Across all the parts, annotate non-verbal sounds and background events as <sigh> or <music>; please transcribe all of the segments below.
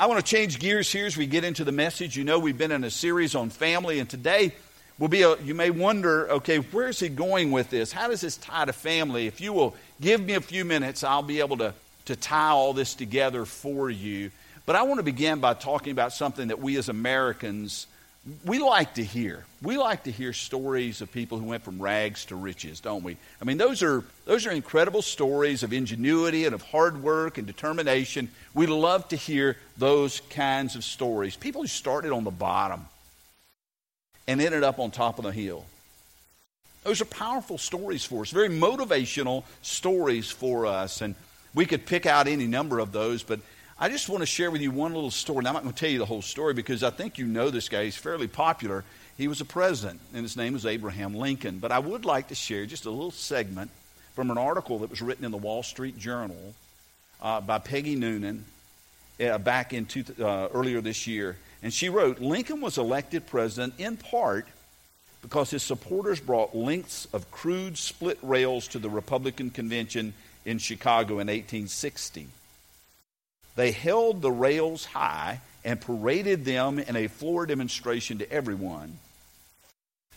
I want to change gears here as we get into the message. You know, we've been in a series on family, and today will be a, you may wonder, okay, where's he going with this? How does this tie to family? If you will give me a few minutes, I'll be able to, to tie all this together for you. But I want to begin by talking about something that we as Americans we like to hear. We like to hear stories of people who went from rags to riches, don't we? I mean, those are, those are incredible stories of ingenuity and of hard work and determination. We love to hear those kinds of stories. People who started on the bottom and ended up on top of the hill. Those are powerful stories for us, very motivational stories for us. And we could pick out any number of those, but I just want to share with you one little story. Now, I'm not going to tell you the whole story because I think you know this guy. He's fairly popular. He was a president, and his name was Abraham Lincoln. But I would like to share just a little segment from an article that was written in the Wall Street Journal uh, by Peggy Noonan uh, back in two, uh, earlier this year. And she wrote Lincoln was elected president in part because his supporters brought lengths of crude split rails to the Republican convention in Chicago in 1860. They held the rails high and paraded them in a floor demonstration to everyone.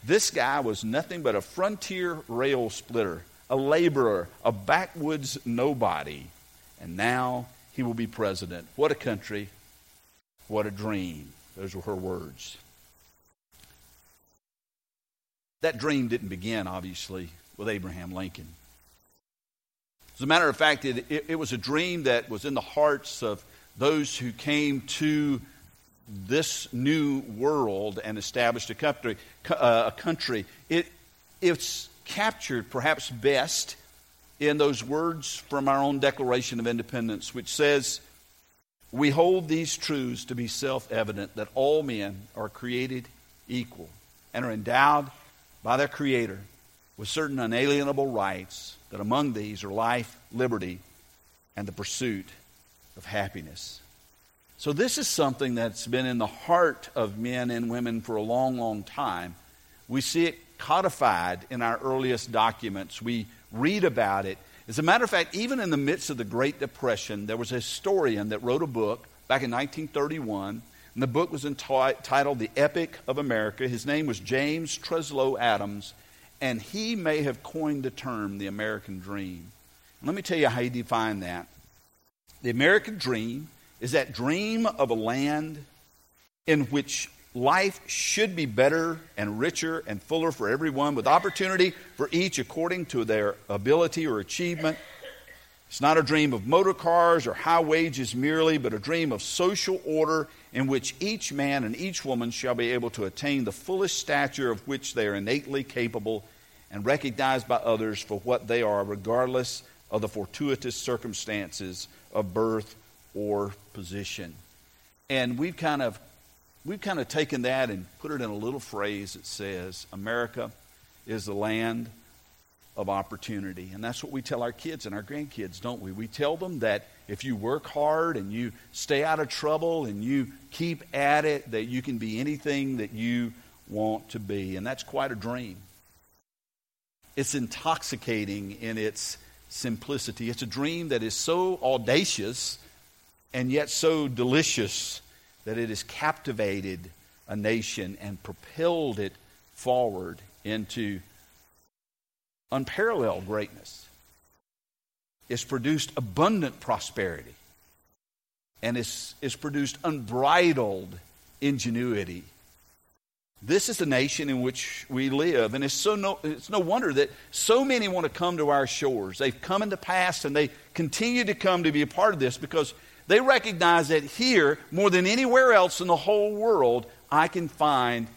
This guy was nothing but a frontier rail splitter, a laborer, a backwoods nobody. And now he will be president. What a country. What a dream. Those were her words. That dream didn't begin, obviously, with Abraham Lincoln. As a matter of fact, it, it, it, was a dream that was in the hearts of those who came to this new world and established a country. Uh, a country. It, it's captured perhaps best in those words from our own Declaration of Independence, which says, We hold these truths to be self evident that all men are created equal and are endowed by their Creator with certain unalienable rights that among these are life, liberty, and the pursuit of happiness. So, this is something that's been in the heart of men and women for a long, long time. We see it codified in our earliest documents. We read about it. As a matter of fact, even in the midst of the Great Depression, there was a historian that wrote a book back in 1931, and the book was entitled The Epic of America. His name was James Truslow Adams, and he may have coined the term the American dream. Let me tell you how he defined that. The American dream is that dream of a land in which life should be better and richer and fuller for everyone, with opportunity for each according to their ability or achievement. It's not a dream of motor cars or high wages merely, but a dream of social order in which each man and each woman shall be able to attain the fullest stature of which they are innately capable and recognized by others for what they are, regardless of the fortuitous circumstances of birth or position. And we've kind of we've kind of taken that and put it in a little phrase that says America is the land of opportunity. And that's what we tell our kids and our grandkids, don't we? We tell them that if you work hard and you stay out of trouble and you keep at it, that you can be anything that you want to be. And that's quite a dream. It's intoxicating in its simplicity. It's a dream that is so audacious and yet so delicious that it has captivated a nation and propelled it forward into unparalleled greatness. It's produced abundant prosperity and it's, it's produced unbridled ingenuity this is the nation in which we live. And it's, so no, it's no wonder that so many want to come to our shores. They've come in the past and they continue to come to be a part of this because they recognize that here, more than anywhere else in the whole world, I can find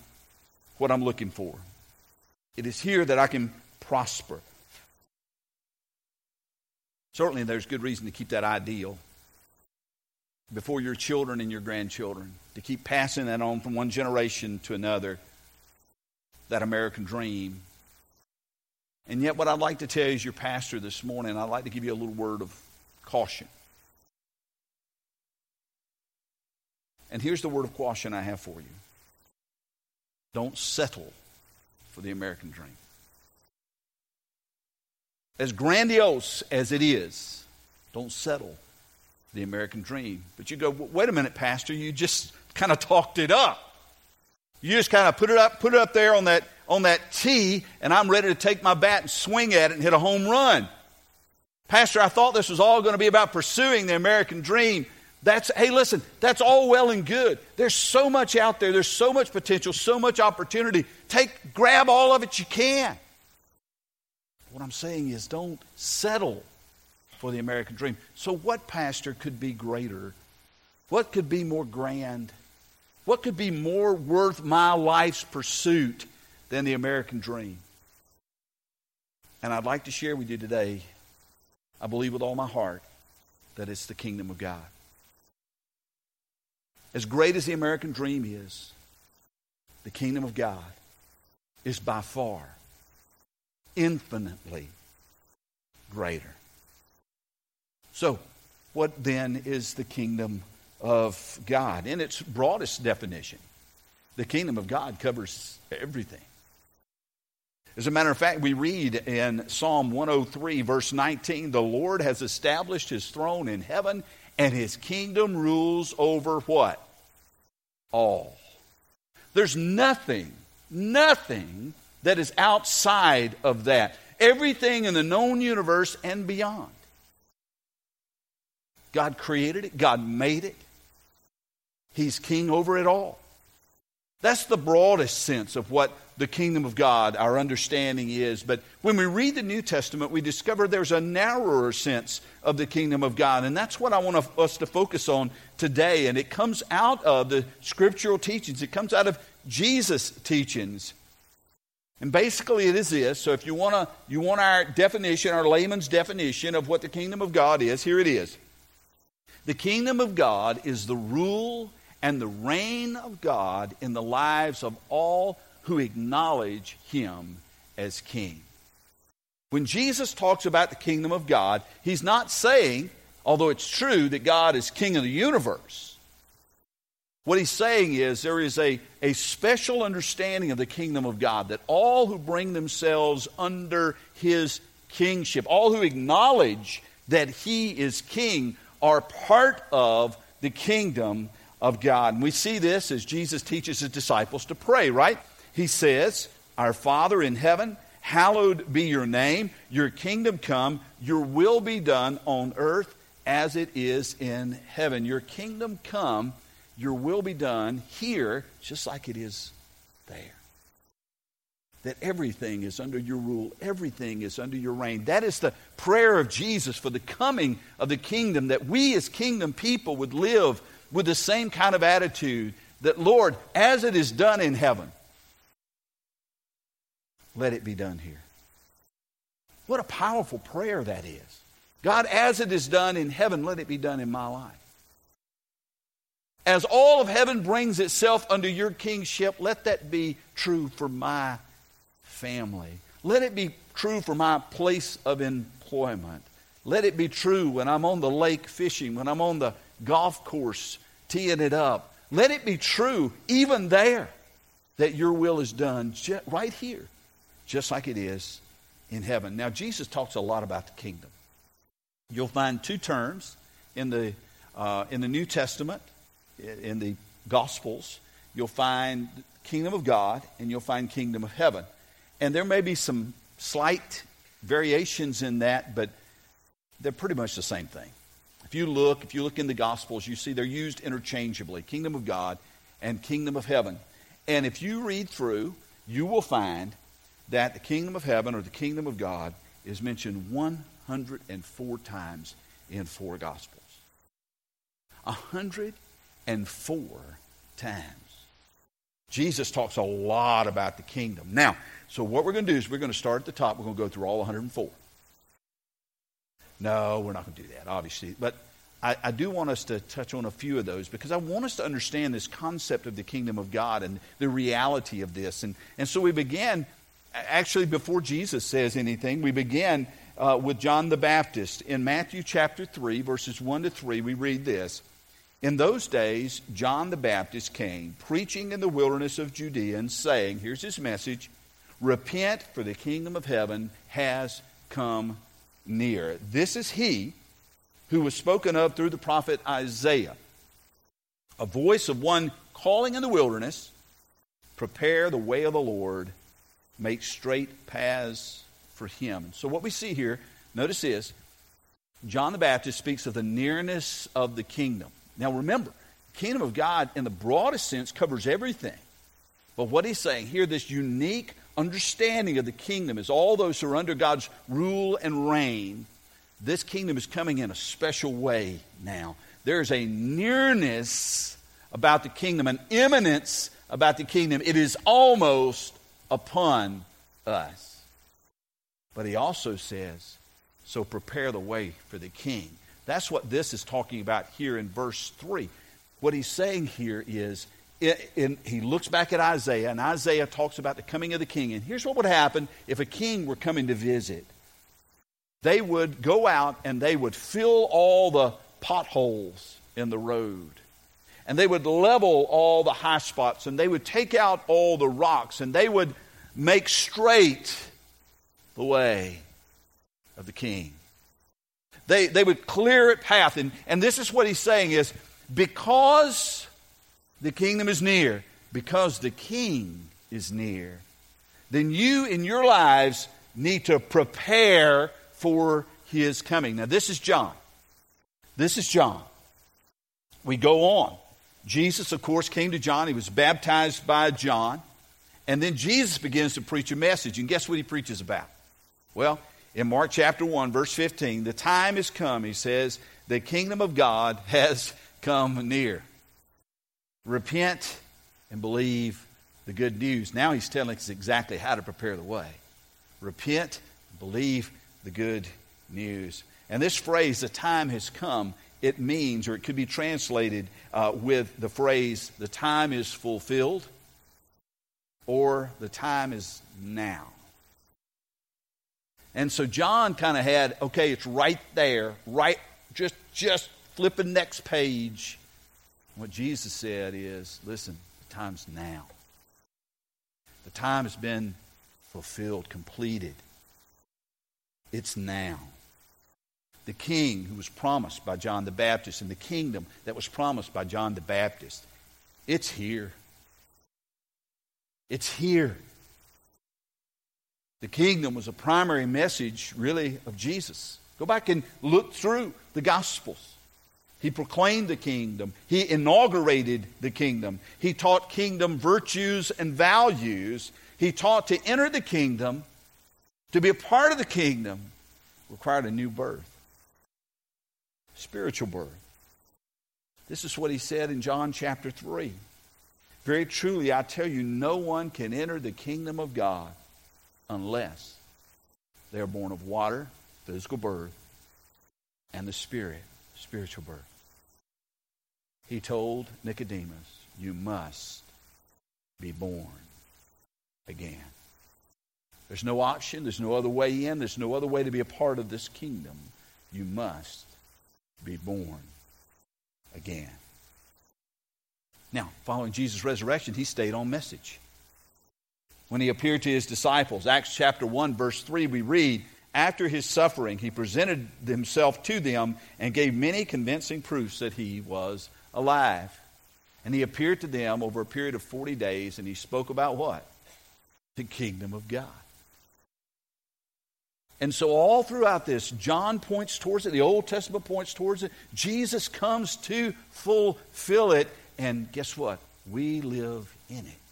what I'm looking for. It is here that I can prosper. Certainly, there's good reason to keep that ideal before your children and your grandchildren, to keep passing that on from one generation to another, that American dream. And yet, what I'd like to tell you as your pastor this morning, I'd like to give you a little word of caution. And here's the word of caution I have for you don't settle for the American dream. As grandiose as it is, don't settle the American dream. But you go, wait a minute, Pastor, you just kind of talked it up. You just kind of put it up, put it up there on that on that tee, and I'm ready to take my bat and swing at it and hit a home run. Pastor, I thought this was all going to be about pursuing the American dream. That's, hey, listen, that's all well and good. There's so much out there, there's so much potential, so much opportunity. Take, grab all of it you can. What I'm saying is don't settle for the American dream. So, what pastor could be greater? What could be more grand? What could be more worth my life's pursuit than the American dream? And I'd like to share with you today I believe with all my heart that it's the kingdom of God. As great as the American dream is, the kingdom of God is by far infinitely greater. So, what then is the kingdom of God? In its broadest definition, the kingdom of God covers everything. As a matter of fact, we read in Psalm 103, verse 19, the Lord has established his throne in heaven, and his kingdom rules over what? All. There's nothing, nothing that is outside of that. Everything in the known universe and beyond. God created it, God made it. He's king over it all. That's the broadest sense of what the kingdom of God, our understanding is. But when we read the New Testament, we discover there's a narrower sense of the kingdom of God. And that's what I want us to focus on today. And it comes out of the scriptural teachings, it comes out of Jesus' teachings. And basically, it is this. So, if you want, to, you want our definition, our layman's definition of what the kingdom of God is, here it is. The kingdom of God is the rule and the reign of God in the lives of all who acknowledge him as king. When Jesus talks about the kingdom of God, he's not saying, although it's true that God is king of the universe, what he's saying is there is a, a special understanding of the kingdom of God that all who bring themselves under his kingship, all who acknowledge that he is king, are part of the kingdom of God. And we see this as Jesus teaches his disciples to pray, right? He says, Our Father in heaven, hallowed be your name, your kingdom come, your will be done on earth as it is in heaven. Your kingdom come, your will be done here just like it is there. That everything is under your rule, everything is under your reign. That is the prayer of Jesus for the coming of the kingdom, that we as kingdom people would live with the same kind of attitude that, Lord, as it is done in heaven, let it be done here. What a powerful prayer that is. God, as it is done in heaven, let it be done in my life. As all of heaven brings itself under your kingship, let that be true for my family. Let it be true for my place of employment. Let it be true when I'm on the lake fishing, when I'm on the golf course teeing it up. Let it be true even there that your will is done right here just like it is in heaven. Now, Jesus talks a lot about the kingdom. You'll find two terms in the, uh, in the New Testament, in the Gospels. You'll find kingdom of God and you'll find kingdom of heaven. And there may be some slight variations in that, but they're pretty much the same thing. If you look, if you look in the Gospels, you see they're used interchangeably kingdom of God and kingdom of heaven. And if you read through, you will find that the kingdom of heaven or the kingdom of God is mentioned 104 times in four Gospels. 104 times. Jesus talks a lot about the kingdom. Now, so what we're going to do is we're going to start at the top. We're going to go through all 104. No, we're not going to do that, obviously. But I, I, do want us to touch on a few of those because I want us to understand this concept of the kingdom of God and the reality of this. And, and so we began actually, before Jesus says anything, we begin uh, with John the Baptist. In Matthew chapter 3, verses 1 to 3, we read this In those days, John the Baptist came, preaching in the wilderness of Judea, and saying, Here's his message Repent, for the kingdom of heaven has come near. This is he who was spoken of through the prophet Isaiah. A voice of one calling in the wilderness, prepare the way of the Lord, make straight paths for him. So, what we see here, notice this John the Baptist speaks of the nearness of the kingdom. Now, remember, kingdom of God, in the broadest sense, covers everything. But what he's saying here, this unique understanding of the kingdom is all those who are under God's rule and reign. This kingdom is coming in a special way now. There's a nearness about the kingdom, an imminence about the kingdom. It is almost upon us. But he also says, so prepare the way for the king. That's what this is talking about here in verse 3. What he's saying here is, he looks back at Isaiah, and Isaiah talks about the coming of the king. And here's what would happen if a king were coming to visit they would go out and they would fill all the potholes in the road. And they would level all the high spots and they would take out all the rocks and they would make straight the way of the king. They, they would clear a path. And, and this is what he's saying is because the kingdom is near, because the king is near, then you in your lives need to prepare for his coming. Now, this is John. This is John. We go on. Jesus, of course, came to John. He was baptized by John. And then Jesus begins to preach a message. And guess what he preaches about? Well, in Mark chapter 1, verse 15, the time has come, he says, the kingdom of God <laughs> has come near. Repent and believe the good news. Now he's telling us exactly how to prepare the way. Repent, believe the good news. And this phrase, the time has come, it means, or it could be translated uh, with the phrase, the time is fulfilled, or the time is now. And so John kind of had, okay, it's right there, right, just, just flip the next page. What Jesus said is, listen, the time's now. The time has been fulfilled, completed. It's now. The king who was promised by John the Baptist and the kingdom that was promised by John the Baptist, it's here. It's here. The kingdom was a primary message, really, of Jesus. Go back and look through the Gospels. He proclaimed the kingdom. He inaugurated the kingdom. He taught kingdom virtues and values. He taught to enter the kingdom to be a part of the kingdom required a new birth, spiritual birth. This is what he said in John chapter 3. Very truly, I tell you, no one can enter the kingdom of God unless they are born of water, physical birth, and the Spirit, spiritual birth. He told Nicodemus, You must be born again. There's no option. There's no other way in. There's no other way to be a part of this kingdom. You must be born again. Now, following Jesus' resurrection, he stayed on message. When he appeared to his disciples, Acts chapter 1, verse 3, we read, After his suffering, he presented himself to them and gave many convincing proofs that he was alive. And he appeared to them over a period of 40 days, and he spoke about what? The kingdom of God. And so, all throughout this, John points towards it, the Old Testament points towards it. Jesus comes to fulfill it. And guess what? We live in it.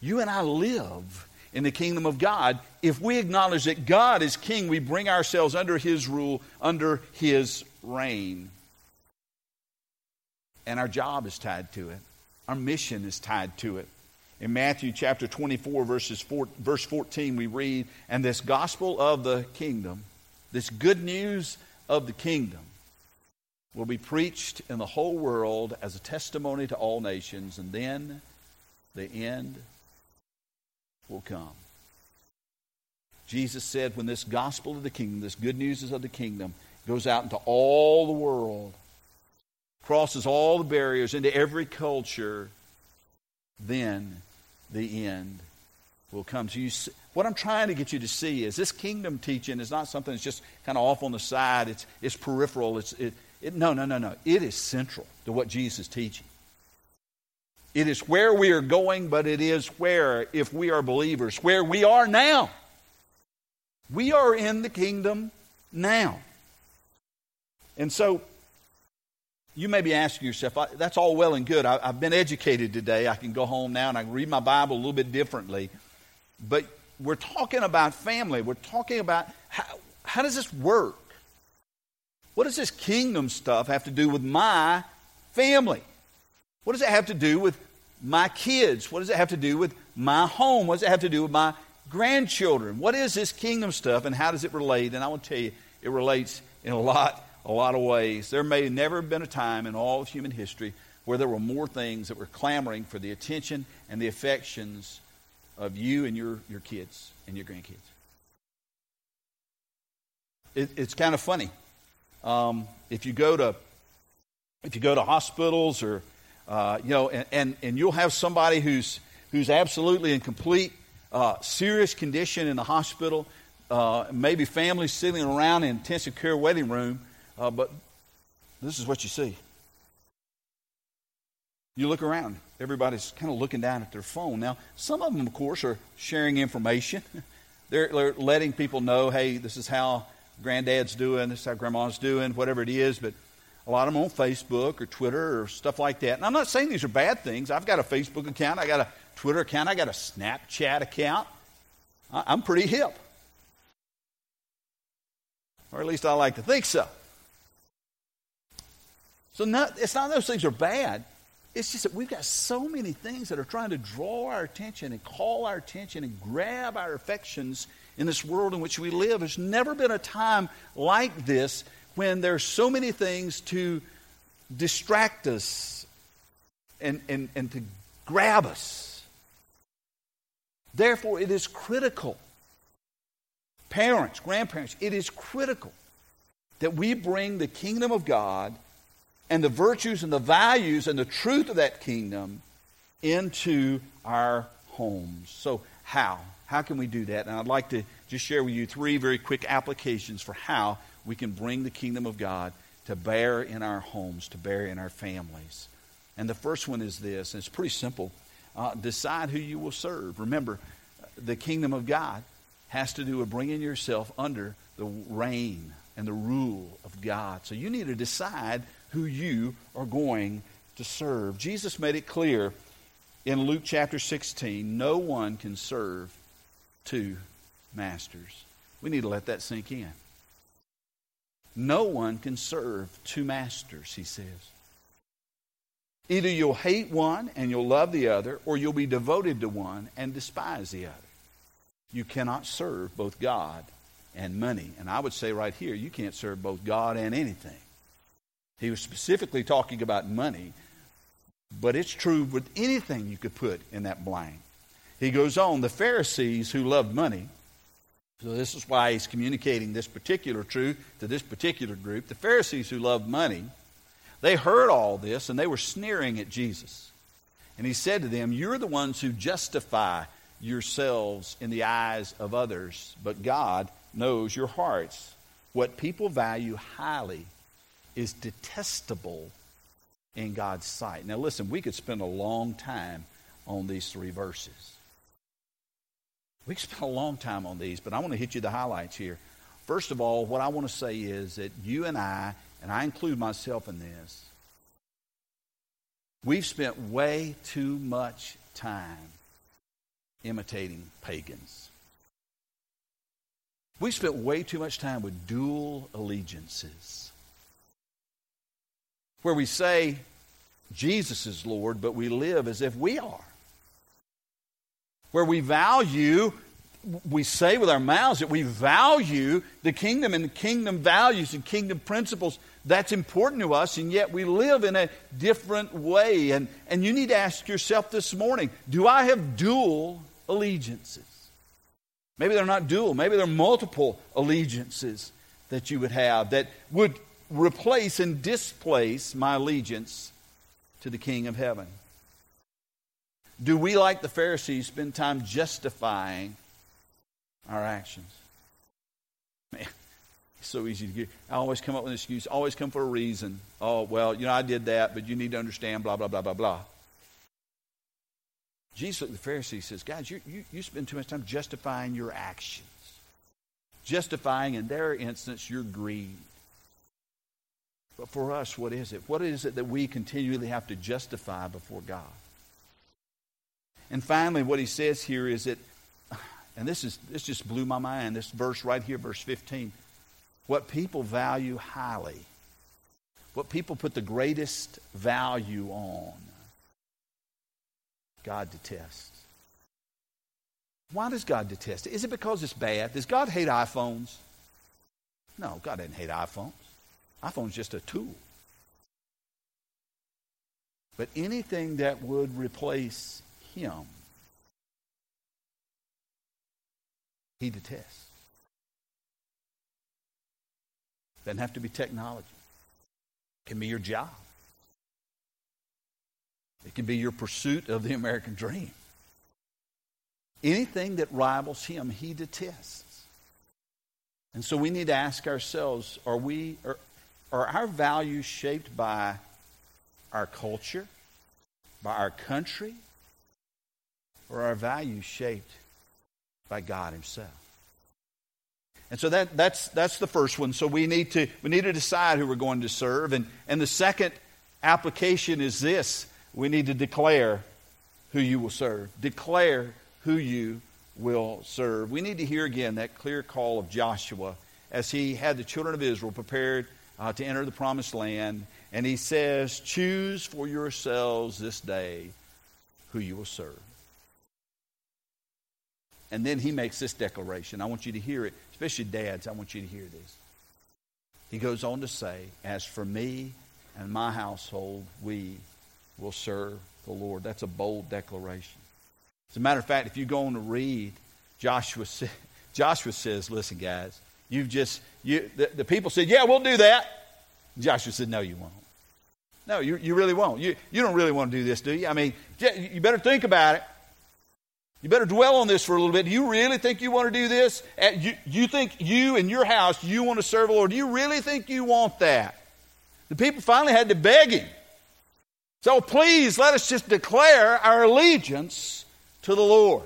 You and I live in the kingdom of God. If we acknowledge that God is king, we bring ourselves under his rule, under his reign. And our job is tied to it, our mission is tied to it. In Matthew chapter 24, verses four, verse 14, we read, And this gospel of the kingdom, this good news of the kingdom, will be preached in the whole world as a testimony to all nations, and then the end will come. Jesus said, when this gospel of the kingdom, this good news is of the kingdom, goes out into all the world, crosses all the barriers into every culture, then the end will come to you. What I'm trying to get you to see is this kingdom teaching is not something that's just kind of off on the side. It's, it's peripheral. It's, it, it, no, no, no, no. It is central to what Jesus is teaching. It is where we are going, but it is where, if we are believers, where we are now. We are in the kingdom now. And so, you may be asking yourself, that's all well and good. I, have been educated today. I can go home now and I can read my Bible a little bit differently. But we're talking about family. We're talking about how, how does this work? What does this kingdom stuff have to do with my family? What does it have to do with my kids? What does it have to do with my home? What does it have to do with my grandchildren? What is this kingdom stuff and how does it relate? And I will tell you, it relates in a lot, a lot of ways. There may never have been a time in all of human history where there were more things that were clamoring for the attention and the affections of you and your, your kids and your grandkids. It, it's kind of funny. Um, if you go to if you go to hospitals or uh, you know, and, and, and, you'll have somebody who's who's absolutely in complete uh, serious condition in the hospital, uh, maybe families sitting around in intensive care waiting room, uh, but this is what you see. You look around, everybody's kind of looking down at their phone. Now, some of them, of course, are sharing information. <laughs> they're, they're letting people know, hey, this is how granddad's doing, this is how grandma's doing, whatever it is. But a lot of them on Facebook or Twitter or stuff like that. And I'm not saying these are bad things. I've got a Facebook account, I got a Twitter account, I got a Snapchat account. I'm pretty hip. Or at least I like to think so. So not, it's not those things are bad. It's just that we've got so many things that are trying to draw our attention and call our attention and grab our affections in this world in which we live. There's never been a time like this when there's so many things to distract us and, and, and to grab us. Therefore, it is critical. Parents, grandparents, it is critical that we bring the kingdom of God and the virtues and the values and the truth of that kingdom into our homes. So, how? How can we do that? And I'd like to just share with you three very quick applications for how we can bring the kingdom of God to bear in our homes, to bear in our families. And the first one is this, and it's pretty simple uh, decide who you will serve. Remember, the kingdom of God has to do with bringing yourself under the reign and the rule of God. So you need to decide who you are going to serve. Jesus made it clear in Luke chapter 16 no one can serve two masters. We need to let that sink in. No one can serve two masters, he says. Either you'll hate one and you'll love the other, or you'll be devoted to one and despise the other. You cannot serve both God and money. And I would say right here, you can't serve both God and anything. He was specifically talking about money, but it's true with anything you could put in that blank. He goes on, the Pharisees who loved money, so this is why he's communicating this particular truth to this particular group. The Pharisees who loved money, they heard all this and they were sneering at Jesus. And he said to them, You're the ones who justify yourselves in the eyes of others, but God knows your hearts. What people value highly is detestable in God's sight. Now, listen, we could spend a long time on these three verses. We could spend a long time on these, but I want to hit you the highlights here. First of all, what I want to say is that you and I, and I include myself in this, we've spent way too much time imitating pagans. We spent way too much time with dual allegiances where we say Jesus is Lord, but we live as if we are. Where we value, we say with our mouths that we value the kingdom and the kingdom values and kingdom principles. That's important to us, and yet we live in a different way. And, and you need to ask yourself this morning do I have dual allegiances? Maybe they're not dual, maybe they're multiple allegiances that you would have that would replace and displace my allegiance to the King of heaven. Do we, like the Pharisees, spend time justifying our actions? Man, it's so easy to get. I always come up with an excuse, always come for a reason. Oh, well, you know, I did that, but you need to understand, blah, blah, blah, blah, blah. Jesus looked at the Pharisees says, Guys, you, you, you spend too much time justifying your actions, justifying, in their instance, your greed. But for us, what is it? What is it that we continually have to justify before God? And finally, what he says here is that, and this is this just blew my mind, this verse right here, verse 15. What people value highly, what people put the greatest value on, God detests. Why does God detest it? Is it because it's bad? Does God hate iPhones? No, God doesn't hate iPhones. iPhone's just a tool. But anything that would replace Him, He detests. Doesn't have to be technology. It can be your job. It can be your pursuit of the American dream. Anything that rivals him, he detests. And so we need to ask ourselves are, we, are, are our values shaped by our culture, by our country, or our values shaped by God Himself? And so that, that's, that's the first one. So we need, to, we need to decide who we're going to serve. And, and the second application is this we need to declare who you will serve. Declare who you will serve. We need to hear again that clear call of Joshua as he had the children of Israel prepared uh, to enter the promised land. And he says, Choose for yourselves this day who you will serve. And then he makes this declaration. I want you to hear it, especially dads, I want you to hear this. He goes on to say, As for me and my household, we will serve the Lord. That's a bold declaration. As a matter of fact, if you go on to read, Joshua, <laughs> Joshua says, listen, guys, you've just, you, the, the people said, yeah, we'll do that. Joshua said, no, you won't. No, you, you really won't. You, you don't really want to do this, do you? I mean, you better think about it. You better dwell on this for a little bit. Do you really think you want to do this? You, you think you and your house, you want to serve the Lord. Do you really think you want that? The people finally had to beg him. So please let us just declare our allegiance to the Lord.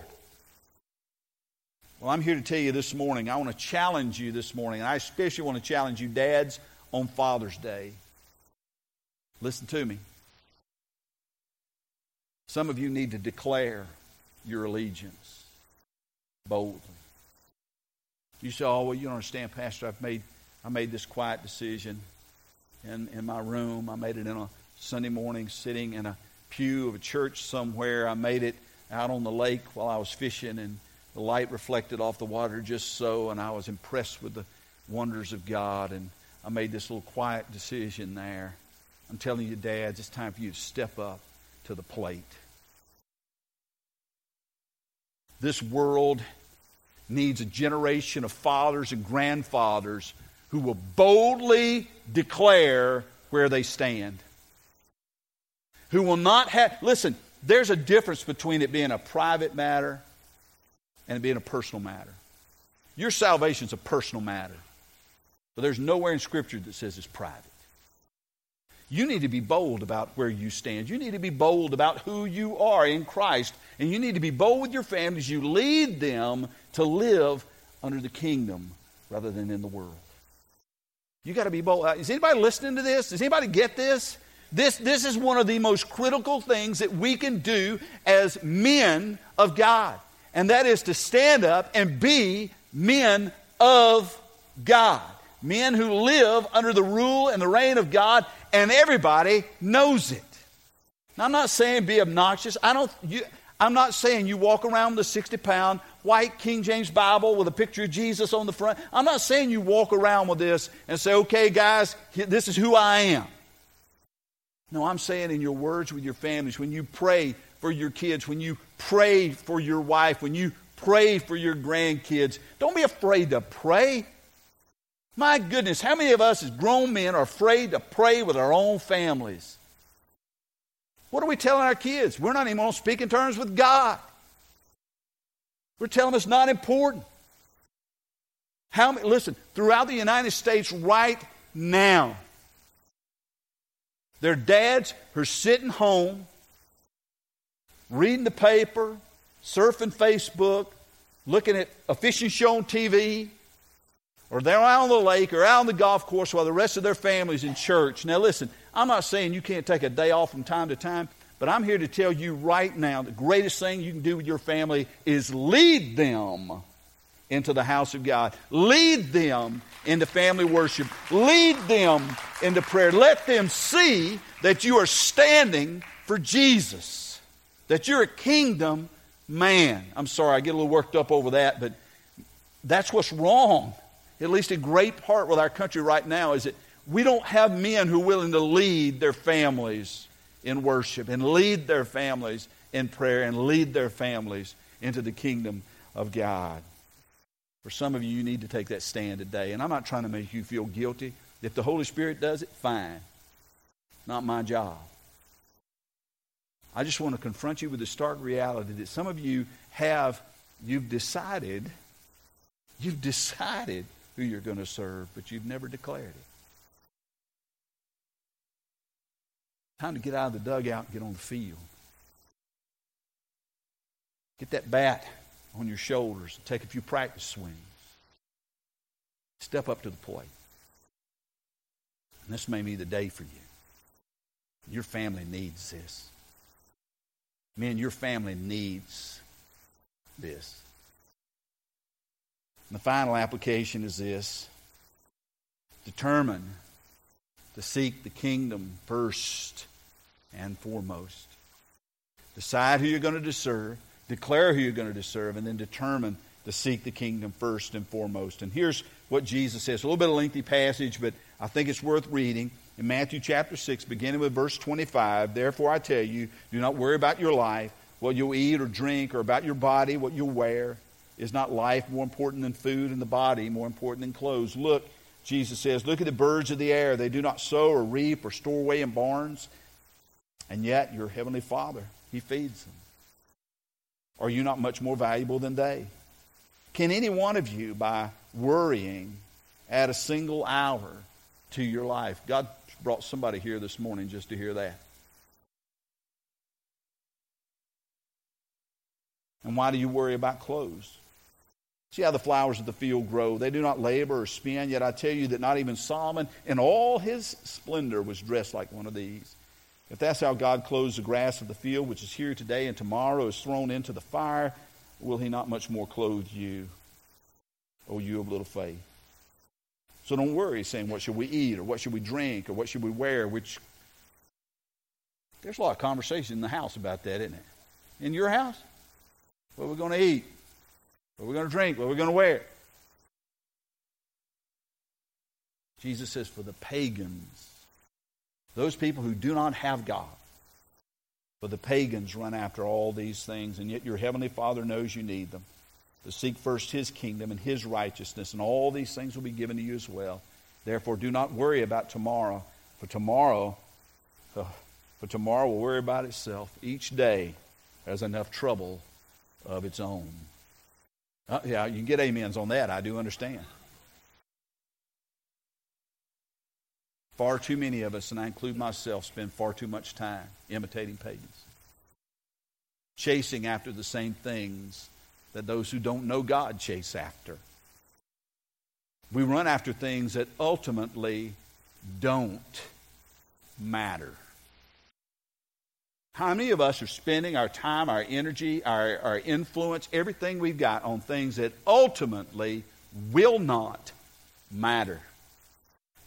Well, I'm here to tell you this morning, I want to challenge you this morning, and I especially want to challenge you, dads, on Father's Day. Listen to me. Some of you need to declare your allegiance boldly. You say, oh, well, you don't understand, Pastor. I've made, I made this quiet decision in, in my room. I made it in a Sunday morning sitting in a pew of a church somewhere. I made it out on the lake while I was fishing, and the light reflected off the water just so, and I was impressed with the wonders of God, and I made this little quiet decision there. I'm telling you, dads, it's time for you to step up to the plate. This world needs a generation of fathers and grandfathers who will boldly declare where they stand who will not have, listen, there's a difference between it being a private matter and it being a personal matter. Your salvation is a personal matter, but there's nowhere in Scripture that says it's private. You need to be bold about where you stand. You need to be bold about who you are in Christ. And you need to be bold with your families. You lead them to live under the kingdom rather than in the world. You got to be bold. Uh, is anybody listening to this? Does anybody get this? This, this is one of the most critical things that we can do as men of God. And that is to stand up and be men of God. Men who live under the rule and the reign of God, and everybody knows it. Now, I'm not saying be obnoxious. I don't, you, I'm not saying you walk around with a 60 pound white King James Bible with a picture of Jesus on the front. I'm not saying you walk around with this and say, okay, guys, this is who I am. No, I'm saying in your words with your families, when you pray for your kids, when you pray for your wife, when you pray for your grandkids, don't be afraid to pray. My goodness, how many of us as grown men are afraid to pray with our own families? What are we telling our kids? We're not even on speaking terms with God. We're telling them it's not important. How many? listen, throughout the United States right now, their dads are sitting home, reading the paper, surfing Facebook, looking at a fishing show on TV, or they're out on the lake or out on the golf course while the rest of their family's in church. Now, listen, I'm not saying you can't take a day off from time to time, but I'm here to tell you right now the greatest thing you can do with your family is lead them into the house of God. Lead them into family worship. Lead them into prayer. Let them see that you are standing for Jesus, that you're a kingdom man. I'm sorry, I get a little worked up over that, but that's what's wrong at least a great part with our country right now, is that we don't have men who are willing to lead their families in worship and lead their families in prayer and lead their families into the kingdom of God. For some of you, you need to take that stand today. And I'm not trying to make you feel guilty. If the Holy Spirit does it, fine. Not my job. I just want to confront you with the stark reality that some of you have, you've decided, you've decided who you're going to serve, but you've never declared it. Time to get out of the dugout and get on the field. Get that bat on your shoulders and take a few practice swings. Step up to the plate. And this may be the day for you. Your family needs this. Man, your family needs this. And the final application is this determine to seek the kingdom first and foremost. Decide who you're going to serve, declare who you're going to serve, and then determine to seek the kingdom first and foremost. And here's what Jesus says. A little bit of a lengthy passage, but I think it's worth reading. In Matthew chapter 6, beginning with verse 25, Therefore I tell you, do not worry about your life, what you'll eat or drink, or about your body, what you'll wear. Is not life more important than food and the body more important than clothes? Look, Jesus says, look at the birds of the air. They do not sow or reap or store away in barns, and yet your heavenly Father, He feeds them. Are you not much more valuable than they? Can any one of you, by worrying, add a single hour to your life? God brought somebody here this morning just to hear that. And why do you worry about clothes? See how the flowers of the field grow. They do not labor or spin, yet I tell you that not even Solomon in all his splendor was dressed like one of these. If that's how God clothes the grass of the field, which is here today and tomorrow is thrown into the fire, will he not much more clothe you, O you of little faith? So don't worry saying, what should we eat, or what should we drink, or what should we wear, which there's a lot of conversation in the house about that, isn't it? In your house? What are we going to eat? What are we going to drink? What are we going to wear? Jesus says, for the pagans, those people who do not have God, for the pagans run after all these things, and yet your heavenly Father knows you need them. To seek first his kingdom and his righteousness, and all these things will be given to you as well. Therefore, do not worry about tomorrow, for tomorrow, uh, for tomorrow will worry about itself. Each day has enough trouble of its own. Uh, yeah, you can get amens on that. I do understand. Far too many of us, and I include myself, spend far too much time imitating pagans, chasing after the same things that those who don't know God chase after. We run after things that ultimately don't matter. How many of us are spending our time, our energy, our, our influence, everything we've got on things that ultimately will not matter?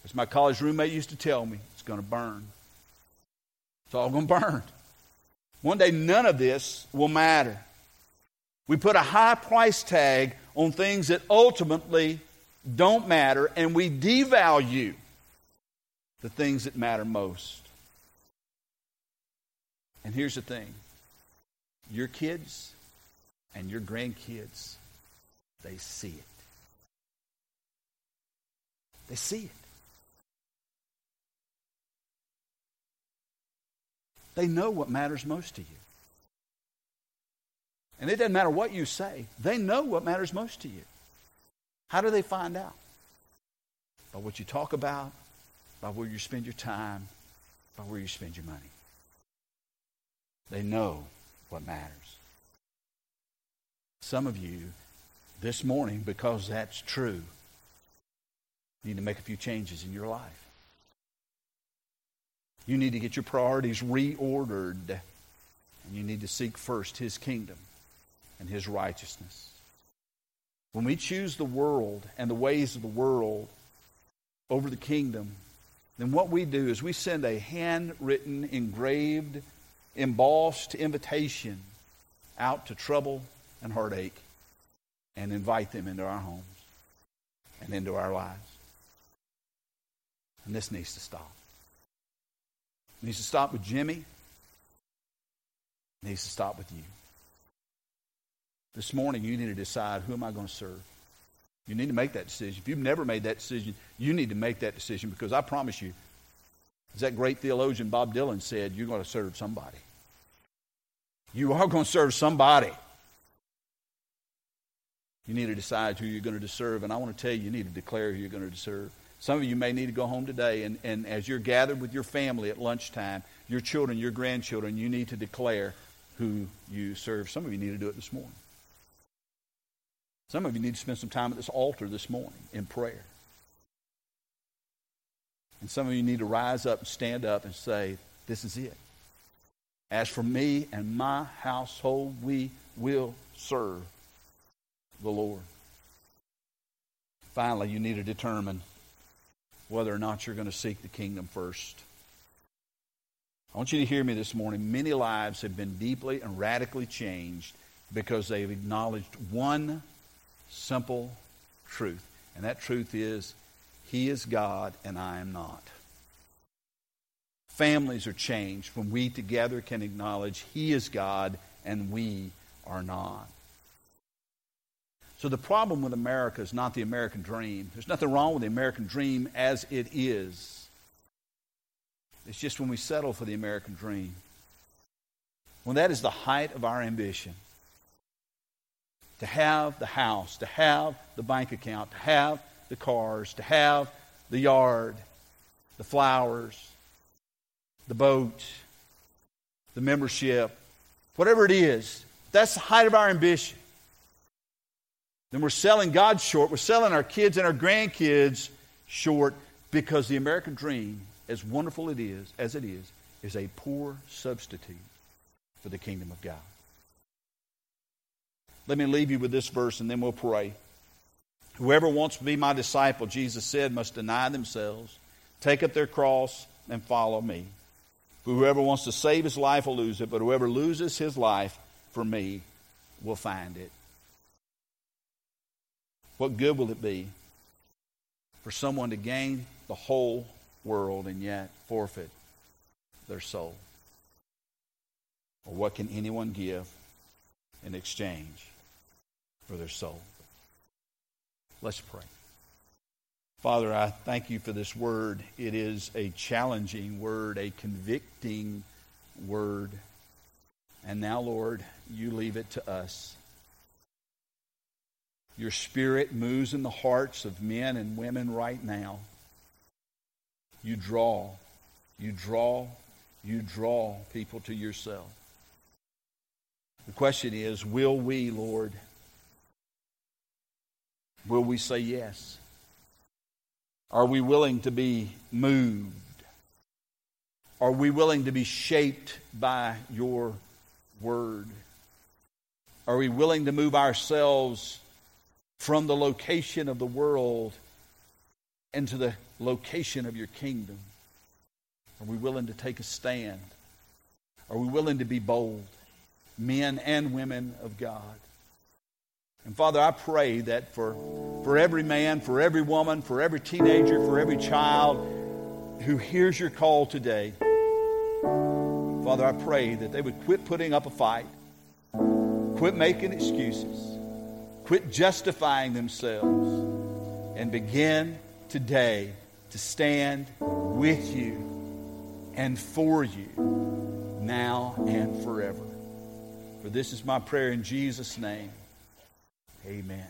As my college roommate used to tell me, it's going to burn. It's all going to burn. One day, none of this will matter. We put a high price tag on things that ultimately don't matter, and we devalue the things that matter most. And here's the thing your kids and your grandkids, they see it. They see it. They know what matters most to you. And it doesn't matter what you say, they know what matters most to you. How do they find out? By what you talk about, by where you spend your time, by where you spend your money. They know what matters. Some of you, this morning, because that's true, need to make a few changes in your life. You need to get your priorities reordered. And you need to seek first His kingdom and His righteousness. When we choose the world and the ways of the world over the kingdom, then what we do is we send a handwritten, engraved, embossed invitation out to trouble and heartache and invite them into our homes and into our lives. And this needs to stop. It needs to stop with Jimmy. It needs to stop with you. This morning, you need to decide who am I going to serve? You need to make that decision. If you've never made that decision, you need to make that decision because I promise you, as that great theologian Bob Dylan said, you're going to serve somebody. You are going to serve somebody. You need to decide who you're going to serve, and I want to tell you, you need to declare who you're going to serve. Some of you may need to go home today, and, and as you're gathered with your family at lunchtime, your children, your grandchildren, you need to declare who you serve. Some of you need to do it this morning. Some of you need to spend some time at this altar this morning in prayer. And some of you need to rise up and stand up and say, This is it. As for me and my household, we will serve the Lord. Finally, you need to determine whether or not you're going to seek the kingdom first. I want you to hear me this morning. Many lives have been deeply and radically changed because they've acknowledged one simple truth. And that truth is He is God and I am not. Families are changed when we together can acknowledge He is God and we are not. So the problem with America is not the American dream. There's nothing wrong with the American dream as it is. It's just when we settle for the American dream. When that is the height of our ambition, to have the house, to have the bank account, to have the cars, to have the yard, the flowers, the boat, the membership, whatever it is, that's the height of our ambition. Then we're selling God short. We're selling our kids and our grandkids short because the American dream, as wonderful it is, as it is, is a poor substitute for the kingdom of God. Let me leave you with this verse and then we'll pray. Whoever wants to be my disciple, Jesus said, must deny themselves, take up their cross, and follow me. For whoever wants to save his life will lose it, but whoever loses his life for me will find it. What good will it be for someone to gain the whole world and yet forfeit their soul? Or what can anyone give in exchange for their soul. Let's pray. Father, I thank you for this word. It is a challenging word, a convicting word. And now, Lord, you leave it to us. Your spirit moves in the hearts of men and women right now. You draw, you draw, you draw people to yourself. The question is will we, Lord, Will we say yes? Are we willing to be moved? Are we willing to be shaped by your word? Are we willing to move ourselves from the location of the world into the location of your kingdom? Are we willing to take a stand? Are we willing to be bold, men and women of God? And Father, I pray that for, for every man, for every woman, for every teenager, for every child who hears your call today, Father, I pray that they would quit putting up a fight, quit making excuses, quit justifying themselves, and begin today to stand with you and for you now and forever. For this is my prayer in Jesus' name. Amen.